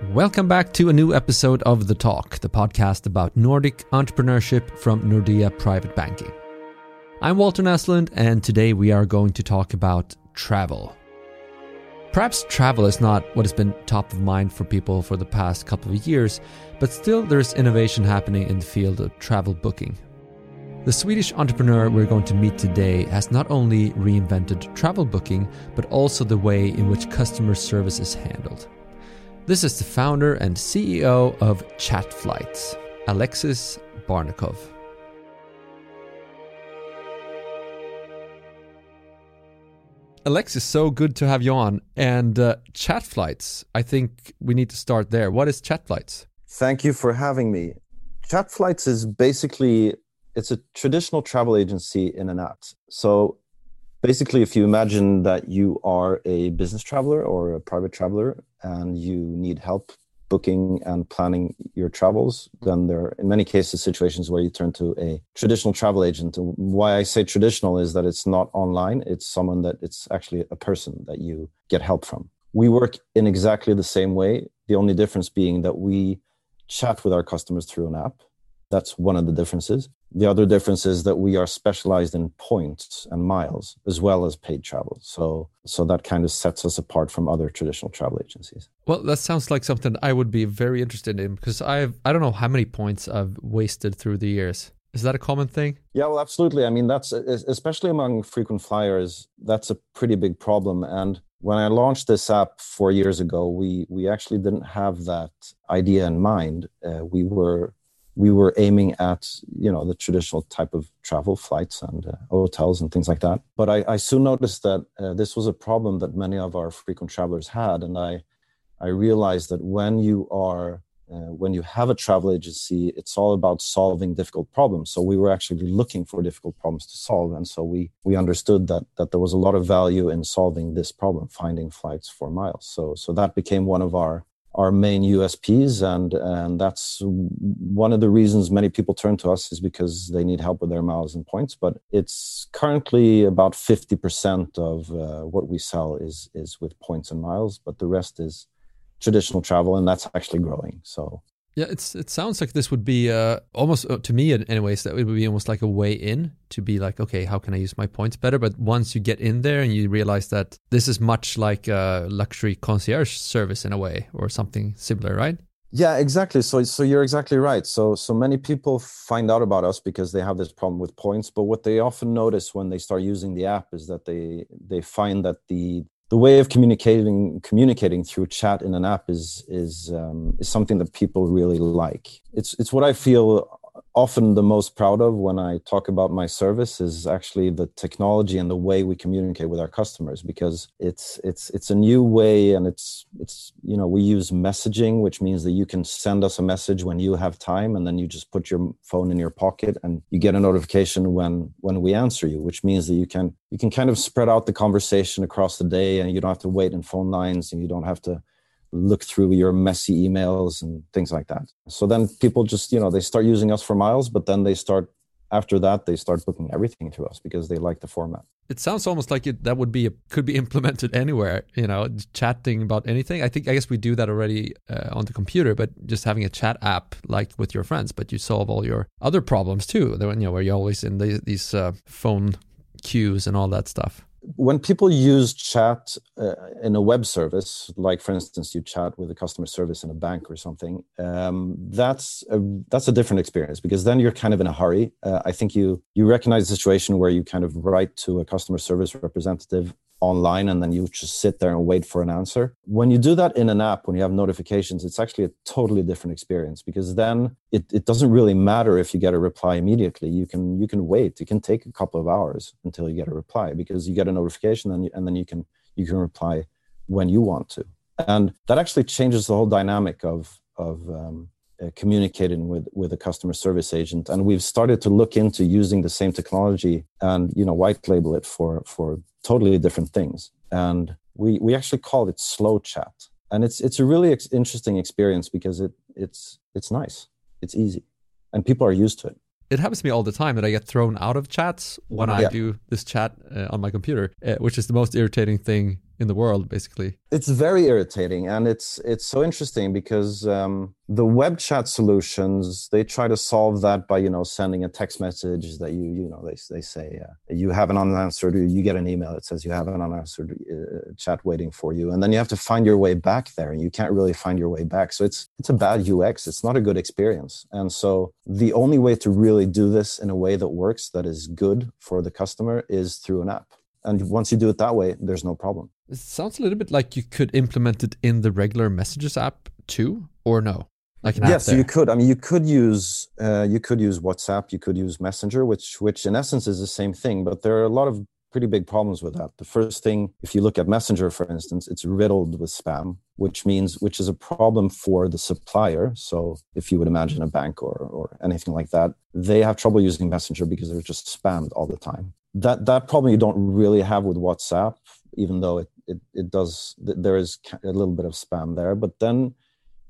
Welcome back to a new episode of The Talk, the podcast about Nordic entrepreneurship from Nordea Private Banking. I'm Walter Naslund, and today we are going to talk about travel. Perhaps travel is not what has been top of mind for people for the past couple of years, but still there's innovation happening in the field of travel booking. The Swedish entrepreneur we're going to meet today has not only reinvented travel booking, but also the way in which customer service is handled. This is the founder and CEO of Chatflights, Alexis Barnikov. Alexis, so good to have you on. And uh, Chatflights, I think we need to start there. What is Chatflights? Thank you for having me. Chatflights is basically it's a traditional travel agency in an app. So basically if you imagine that you are a business traveler or a private traveler and you need help booking and planning your travels then there are in many cases situations where you turn to a traditional travel agent. Why i say traditional is that it's not online. It's someone that it's actually a person that you get help from. We work in exactly the same way. The only difference being that we chat with our customers through an app that's one of the differences. The other difference is that we are specialized in points and miles as well as paid travel. So so that kind of sets us apart from other traditional travel agencies. Well, that sounds like something I would be very interested in because I've I don't know how many points I've wasted through the years. Is that a common thing? Yeah, well, absolutely. I mean, that's especially among frequent flyers, that's a pretty big problem. And when I launched this app four years ago, we we actually didn't have that idea in mind. Uh, we were we were aiming at you know the traditional type of travel flights and uh, hotels and things like that. But I, I soon noticed that uh, this was a problem that many of our frequent travelers had. And i i realized that when you are uh, when you have a travel agency it's all about solving difficult problems. So we were actually looking for difficult problems to solve. And so we we understood that that there was a lot of value in solving this problem finding flights for miles. So so that became one of our our main USPs, and and that's one of the reasons many people turn to us is because they need help with their miles and points. But it's currently about fifty percent of uh, what we sell is is with points and miles, but the rest is traditional travel, and that's actually growing. So yeah, it's it sounds like this would be uh, almost uh, to me, anyways, that it would be almost like a way in to be like, okay, how can I use my points better? But once you get in there and you realize that this is much like a luxury concierge service in a way, or something similar, right? Yeah, exactly. So, so you're exactly right. So, so many people find out about us because they have this problem with points. But what they often notice when they start using the app is that they they find that the the way of communicating communicating through chat in an app is is um, is something that people really like. It's it's what I feel often the most proud of when I talk about my service is actually the technology and the way we communicate with our customers because it's it's it's a new way and it's it's you know we use messaging which means that you can send us a message when you have time and then you just put your phone in your pocket and you get a notification when when we answer you which means that you can you can kind of spread out the conversation across the day and you don't have to wait in phone lines and you don't have to look through your messy emails and things like that. So then people just, you know, they start using us for miles, but then they start after that they start booking everything to us because they like the format. It sounds almost like it that would be could be implemented anywhere, you know, chatting about anything. I think I guess we do that already uh, on the computer, but just having a chat app like with your friends, but you solve all your other problems too. You know, where you're always in the, these uh, phone queues and all that stuff when people use chat uh, in a web service, like for instance, you chat with a customer service in a bank or something, um, that's a, that's a different experience because then you're kind of in a hurry. Uh, I think you you recognize the situation where you kind of write to a customer service representative online and then you just sit there and wait for an answer. When you do that in an app, when you have notifications, it's actually a totally different experience because then it, it doesn't really matter if you get a reply immediately. You can you can wait. It can take a couple of hours until you get a reply because you get a notification and, you, and then you can you can reply when you want to. And that actually changes the whole dynamic of of um, uh, communicating with with a customer service agent and we've started to look into using the same technology and you know white label it for for totally different things. And we we actually call it slow chat. And it's it's a really ex- interesting experience because it it's it's nice. It's easy. And people are used to it. It happens to me all the time that I get thrown out of chats when yeah. I do this chat uh, on my computer, uh, which is the most irritating thing in the world, basically. It's very irritating, and it's it's so interesting because um, the web chat solutions they try to solve that by you know sending a text message that you you know they they say uh, you have an unanswered you get an email that says you have an unanswered uh, chat waiting for you, and then you have to find your way back there, and you can't really find your way back. So it's it's a bad UX. It's not a good experience, and so the only way to really do this in a way that works that is good for the customer is through an app and once you do it that way there's no problem. It sounds a little bit like you could implement it in the regular messages app too or no? Like yes you could. I mean you could use uh, you could use whatsapp you could use messenger which which in essence is the same thing but there are a lot of pretty big problems with that. The first thing if you look at messenger for instance it's riddled with spam which means which is a problem for the supplier. So if you would imagine a bank or or anything like that they have trouble using messenger because they're just spammed all the time that that problem you don't really have with WhatsApp, even though it it, it does there is a little bit of spam there. But then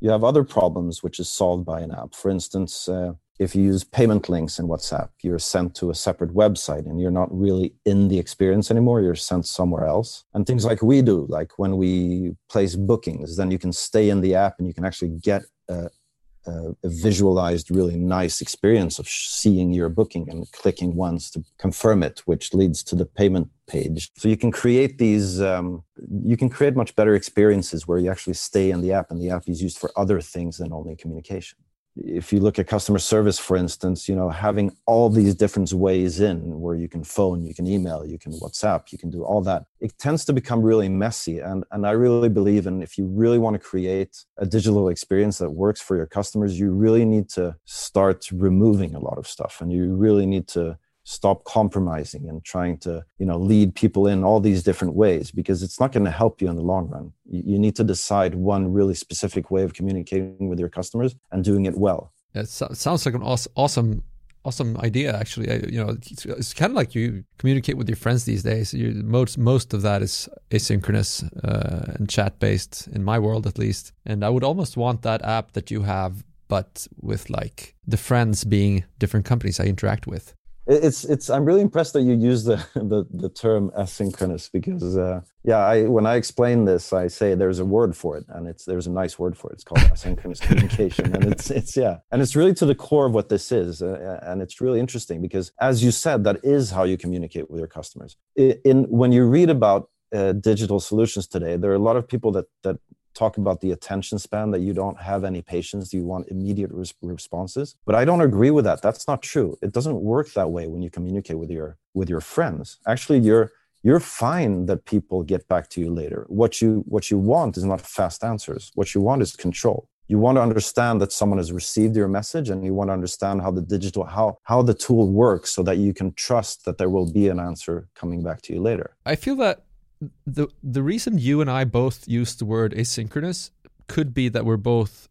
you have other problems which is solved by an app. For instance, uh, if you use payment links in WhatsApp, you're sent to a separate website and you're not really in the experience anymore. You're sent somewhere else. And things like we do, like when we place bookings, then you can stay in the app and you can actually get a, visualized, really nice experience of seeing your booking and clicking once to confirm it, which leads to the payment page. So you can create these, um, you can create much better experiences where you actually stay in the app and the app is used for other things than only communication if you look at customer service for instance you know having all these different ways in where you can phone you can email you can whatsapp you can do all that it tends to become really messy. And and i really believe in if you really want to create a digital experience that works for your customers you really need to start removing a lot of stuff and you really need to stop compromising and trying to you know lead people in all these different ways because it's not going to help you in the long run. You, need to decide one really specific way of communicating with your customers and doing it well. It sounds like an awesome awesome idea actually. You know it's, it's, kind of like you communicate with your friends these days. You, most most of that is asynchronous uh, and chat based in my world at least. And i would almost want that app that you have but with like the friends being different companies i interact with it's it's i'm really impressed that you use the the, the term asynchronous because uh, yeah i when i explain this i say there's a word for it and it's there's a nice word for it. It's called asynchronous communication. And it's it's yeah. And it's really to the core of what this is uh, and it's really interesting because as you said that is how you communicate with your customers. In, in when you read about uh, digital solutions today there are a lot of people that that talk about the attention span that you don't have any patience you want immediate res- responses. But i don't agree with that. That's not true. It doesn't work that way when you communicate with your with your friends. Actually you're you're fine that people get back to you later. What you what you want is not fast answers. What you want is control. You want to understand that someone has received your message and you want to understand how the digital how how the tool works so that you can trust that there will be an answer coming back to you later. I feel that the the reason you and I both use the word asynchronous could be that we're both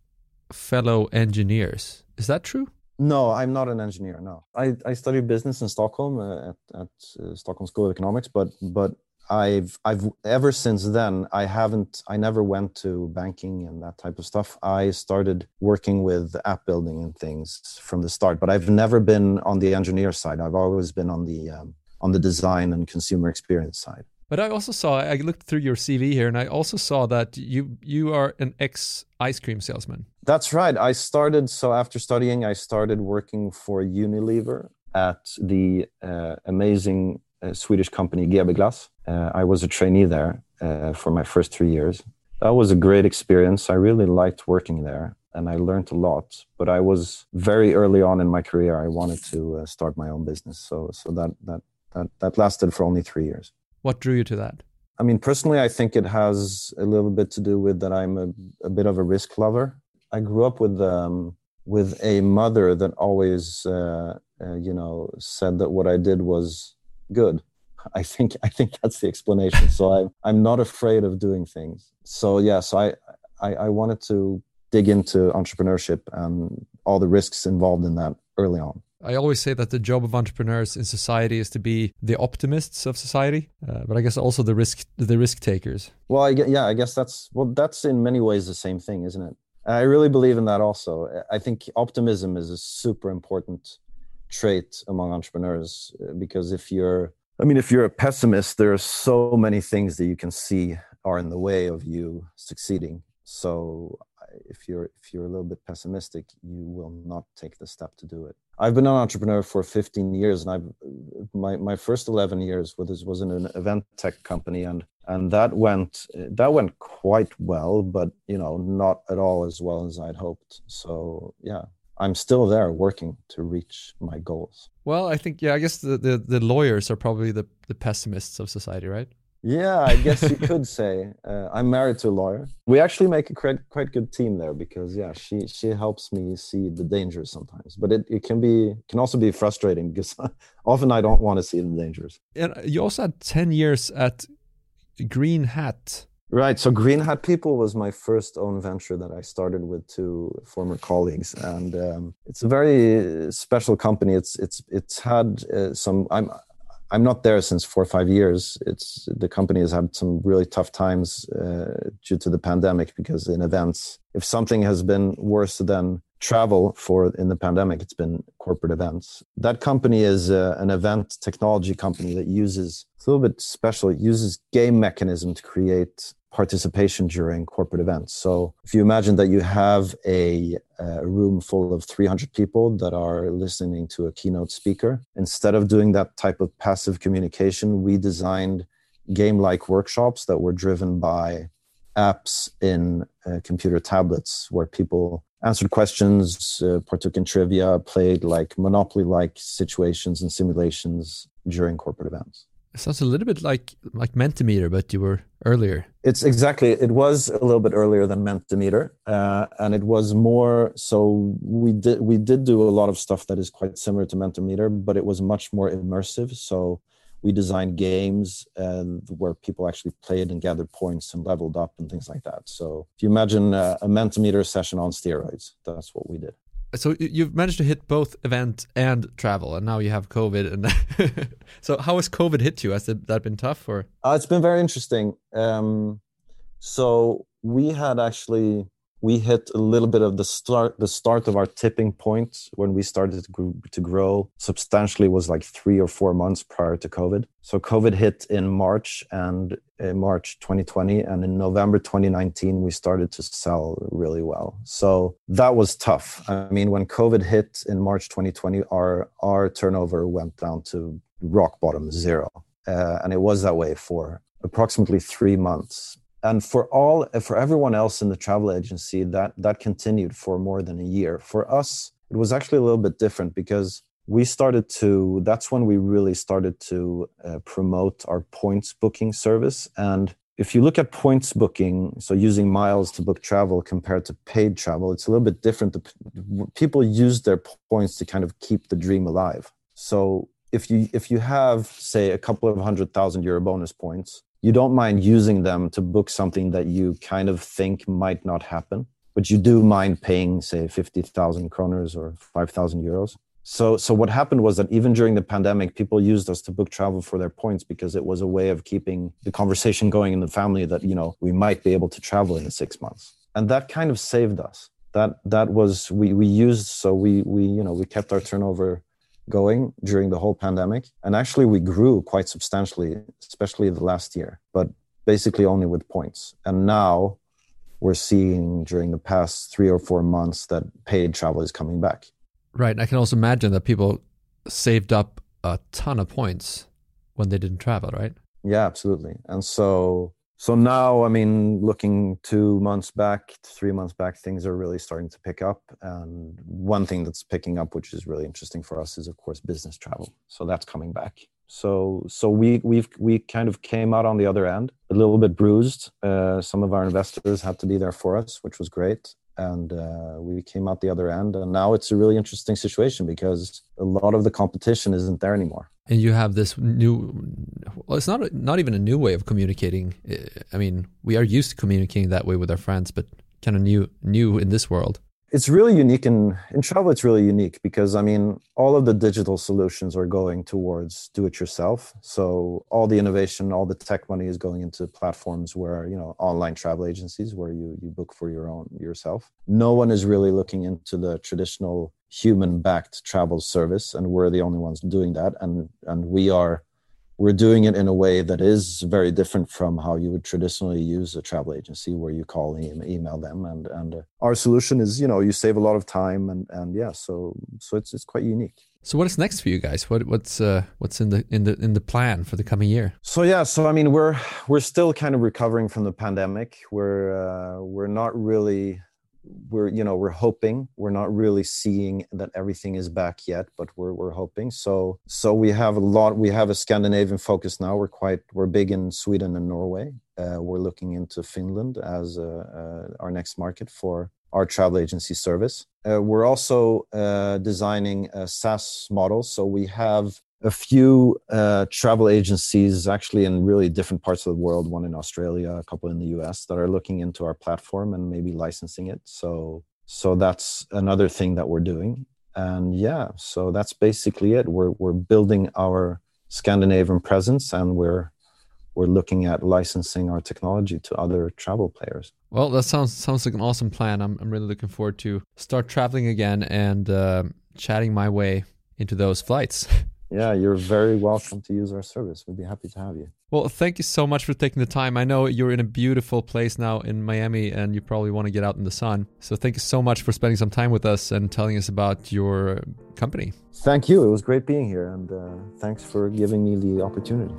fellow engineers. Is that true? No, I'm not an engineer. No, I, I studied business in Stockholm uh, at, at uh, Stockholm School of Economics, but but I've I've ever since then I haven't I never went to banking and that type of stuff. I started working with app building and things from the start, but I've never been on the engineer side. I've always been on the um, on the design and consumer experience side. But I also saw I looked through your CV here, and I also saw that you you are an ex ice cream salesman. That's right. I started so after studying, I started working for Unilever at the uh, amazing uh, Swedish company GB Glace. Uh, I was a trainee there uh, for my first three years. That was a great experience. I really liked working there, and I learned a lot. But I was very early on in my career. I wanted to uh, start my own business, so so that that that that lasted for only three years. What drew you to that? I mean, personally, I think it has a little bit to do with that I'm a, a bit of a risk lover. I grew up with um, with a mother that always, uh, uh, you know, said that what I did was good. I think I think that's the explanation. So I I'm not afraid of doing things. So yeah, so I, I, I wanted to dig into entrepreneurship and all the risks involved in that early on. I always say that the job of entrepreneurs in society is to be the optimists of society, uh, but I guess also the risk the risk takers. Well, I yeah, I guess that's well, that's in many ways the same thing, isn't it? I really believe in that also. I think optimism is a super important trait among entrepreneurs uh, because if you're I mean, if you're a pessimist, there are so many things that you can see are in the way of you succeeding. So if you're if you're a little bit pessimistic, you will not take the step to do it. I've been an entrepreneur for 15 years, and I've my my first 11 years was was in an event tech company, and and that went that went quite well, but you know not at all as well as I'd hoped. So yeah, I'm still there working to reach my goals. Well, I think yeah, I guess the the, the lawyers are probably the the pessimists of society, right? Yeah, I guess you could say. Uh, I'm married to a lawyer. We actually make a quite, quite good team there because yeah, she she helps me see the dangers sometimes. But it, it can be can also be frustrating because often I don't want to see the dangers. And you also had ten years at Green Hat. Right. So Green Hat People was my first own venture that I started with two former colleagues, and um, it's a very special company. It's it's it's had uh, some. I'm I'm not there since four or five years. It's the company has had some really tough times uh, due to the pandemic because in events, if something has been worse than travel for in the pandemic, it's been corporate events. That company is uh, an event technology company that uses it's a little bit special. It uses game mechanism to create participation during corporate events. So if you imagine that you have a, a, room full of 300 people that are listening to a keynote speaker, instead of doing that type of passive communication, we designed game like workshops that were driven by apps in uh, computer tablets where people answered questions, uh, partook in trivia, played like Monopoly like situations and simulations during corporate events. It sounds a little bit like like Mentimeter, but you were earlier. It's exactly. It was a little bit earlier than Mentimeter, uh, and it was more. So we did we did do a lot of stuff that is quite similar to Mentimeter, but it was much more immersive. So we designed games and where people actually played and gathered points and leveled up and things like that. So if you imagine a, a Mentimeter session on steroids, that's what we did so you've managed to hit both event and travel and now you have covid and so how has covid hit you? Has that been tough or? Uh, it's been very interesting. Um, so we had actually we hit a little bit of the start the start of our tipping point when we started to grow, to grow substantially was like three or four months prior to covid. So covid hit in march and in uh, march 2020 and in november 2019 we started to sell really well. So that was tough. I mean when covid hit in march 2020 our our turnover went down to rock bottom zero uh, and it was that way for approximately three months and for all for everyone else in the travel agency that that continued for more than a year. For us it was actually a little bit different because we started to that's when we really started to uh, promote our points booking service. And if you look at points booking so using miles to book travel compared to paid travel it's a little bit different. People use their points to kind of keep the dream alive. So if you if you have say a couple of hundred thousand euro bonus points you don't mind using them to book something that you kind of think might not happen, but you do mind paying, say, 50,000 kroners or 5,000 euros. So, so what happened was that even during the pandemic, people used us to book travel for their points because it was a way of keeping the conversation going in the family that, you know, we might be able to travel in six months. And that kind of saved us. That, that was, we, we used, so we, we, you know, we kept our turnover going during the whole pandemic. And actually, we grew quite substantially, especially the last year, but basically only with points. And now we're seeing during the past three or four months that paid travel is coming back. Right. I can also imagine that people saved up a ton of points when they didn't travel, right? Yeah, absolutely. And so so now i mean looking two months back three months back things are really starting to pick up. And one thing that's picking up which is really interesting for us is of course business travel. So that's coming back. So so we we've we kind of came out on the other end a little bit bruised. Uh, some of our investors had to be there for us which was great. And uh, we came out the other end. And now it's a really interesting situation because a lot of the competition isn't there anymore and you have this new well it's not not even a new way of communicating. I mean we are used to communicating that way with our friends but kind of new new in this world. It's really unique in in travel it's really unique because i mean all of the digital solutions are going towards do it yourself so all the innovation all the tech money is going into platforms where you know online travel agencies where you you book for your own yourself. No one is really looking into the traditional human backed travel service and we're the only ones doing that and and we are we're doing it in a way that is very different from how you would traditionally use a travel agency where you call and email them and and uh, our solution is you know you save a lot of time and and yeah so so it's it's quite unique so what is next for you guys? What what's uh, what's in the in the in the plan for the coming year? So yeah, so I mean we're we're still kind of recovering from the pandemic. We're uh, we're not really we're you know we're hoping we're not really seeing that everything is back yet but we're we're hoping. So so we have a lot we have a scandinavian focus now. We're quite we're big in sweden and norway. Uh, we're looking into finland as uh, uh, our next market for our travel agency service. Uh, we're also uh, designing a saas model so we have a few uh, travel agencies actually in really different parts of the world one in australia a couple in the us that are looking into our platform and maybe licensing it. So so that's another thing that we're doing. And yeah so that's basically it. We're, we're building our scandinavian presence and we're we're looking at licensing our technology to other travel players well that sounds sounds like an awesome plan i'm, I'm really looking forward to start traveling again and uh, chatting my way into those flights yeah, you're very welcome to use our service. We'd be happy to have you. Well, thank you so much for taking the time. I know you're in a beautiful place now in Miami and you probably want to get out in the sun. So thank you so much for spending some time with us and telling us about your company. Thank you. It was great being here and uh, thanks for giving me the opportunity.